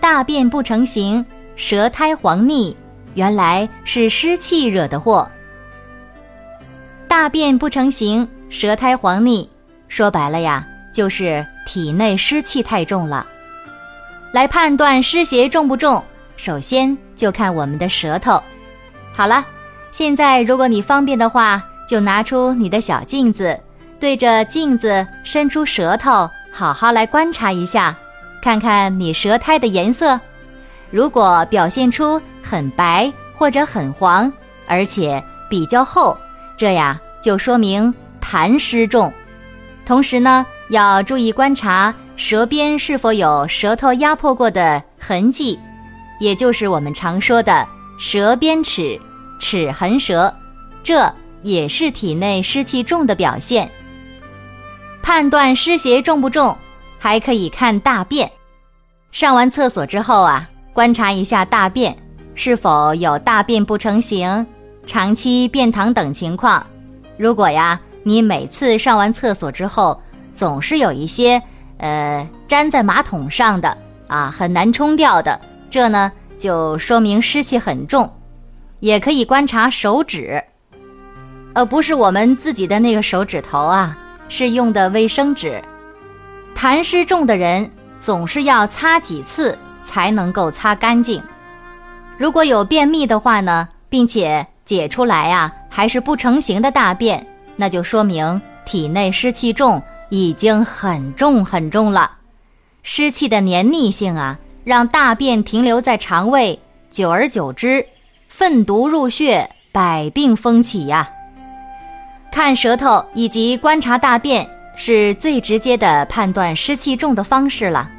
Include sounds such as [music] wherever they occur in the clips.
大便不成形，舌苔黄腻，原来是湿气惹的祸。大便不成形，舌苔黄腻，说白了呀，就是体内湿气太重了。来判断湿邪重不重，首先就看我们的舌头。好了，现在如果你方便的话，就拿出你的小镜子，对着镜子伸出舌头。好好来观察一下，看看你舌苔的颜色，如果表现出很白或者很黄，而且比较厚，这呀就说明痰湿重。同时呢，要注意观察舌边是否有舌头压迫过的痕迹，也就是我们常说的舌边齿、齿痕舌，这也是体内湿气重的表现。判断湿邪重不重，还可以看大便。上完厕所之后啊，观察一下大便是否有大便不成形、长期便溏等情况。如果呀，你每次上完厕所之后总是有一些呃粘在马桶上的啊，很难冲掉的，这呢就说明湿气很重。也可以观察手指，呃，不是我们自己的那个手指头啊。是用的卫生纸，痰湿重的人总是要擦几次才能够擦干净。如果有便秘的话呢，并且解出来啊还是不成形的大便，那就说明体内湿气重，已经很重很重了。湿气的黏腻性啊，让大便停留在肠胃，久而久之，粪毒入血，百病蜂起呀。看舌头以及观察大便是最直接的判断湿气重的方式了。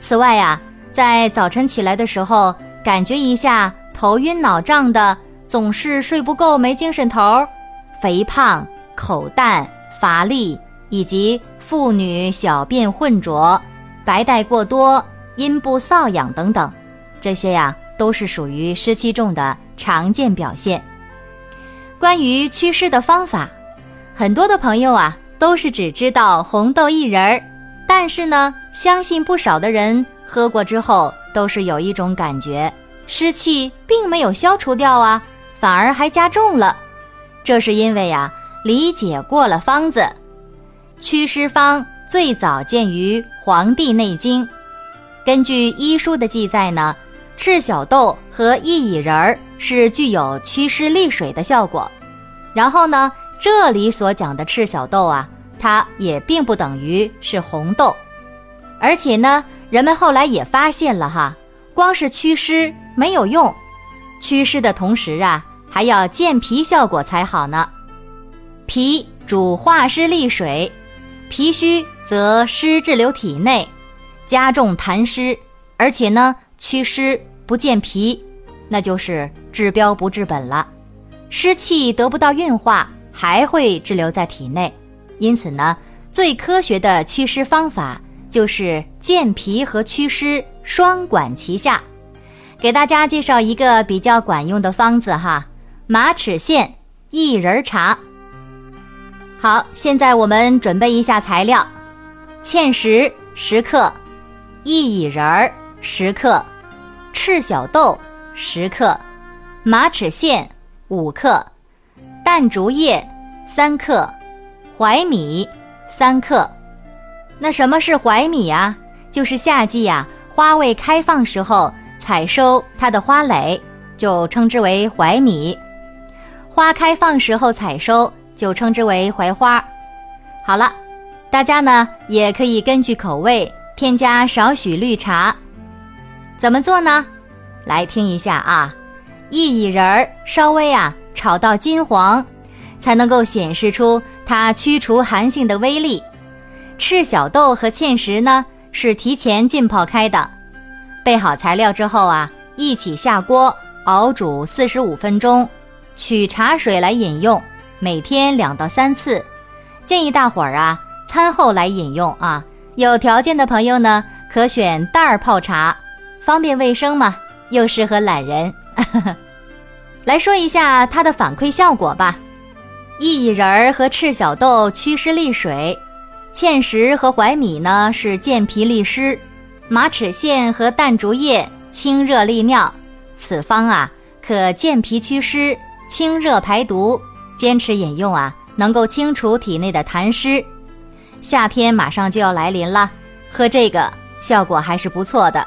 此外呀，在早晨起来的时候，感觉一下头晕脑胀的，总是睡不够、没精神头，肥胖、口淡、乏力，以及妇女小便浑浊、白带过多、阴部瘙痒等等，这些呀都是属于湿气重的常见表现。关于祛湿的方法。很多的朋友啊，都是只知道红豆薏仁儿，但是呢，相信不少的人喝过之后，都是有一种感觉，湿气并没有消除掉啊，反而还加重了。这是因为呀，理解过了方子。祛湿方最早见于《黄帝内经》，根据医书的记载呢，赤小豆和薏苡仁儿是具有祛湿利水的效果。然后呢？这里所讲的赤小豆啊，它也并不等于是红豆，而且呢，人们后来也发现了哈，光是祛湿没有用，祛湿的同时啊，还要健脾效果才好呢。脾主化湿利水，脾虚则湿滞留体内，加重痰湿，而且呢，祛湿不健脾，那就是治标不治本了，湿气得不到运化。还会滞留在体内，因此呢，最科学的祛湿方法就是健脾和祛湿双管齐下。给大家介绍一个比较管用的方子哈，马齿苋薏仁茶。好，现在我们准备一下材料：芡实十克，薏苡仁儿十克，赤小豆十克，马齿苋五克。淡竹叶三克，槐米三克。那什么是槐米啊？就是夏季呀，花未开放时候采收它的花蕾，就称之为槐米；花开放时候采收，就称之为槐花。好了，大家呢也可以根据口味添加少许绿茶。怎么做呢？来听一下啊，薏苡仁儿稍微啊。炒到金黄，才能够显示出它驱除寒性的威力。赤小豆和芡实呢是提前浸泡开的，备好材料之后啊，一起下锅熬煮四十五分钟，取茶水来饮用，每天两到三次。建议大伙儿啊，餐后来饮用啊。有条件的朋友呢，可选袋儿泡茶，方便卫生嘛，又适合懒人。呵 [laughs] 呵来说一下它的反馈效果吧：薏苡仁儿和赤小豆祛湿利水，芡实和槐米呢是健脾利湿，马齿苋和淡竹叶清热利尿。此方啊，可健脾祛湿、清热排毒，坚持饮用啊，能够清除体内的痰湿。夏天马上就要来临了，喝这个效果还是不错的。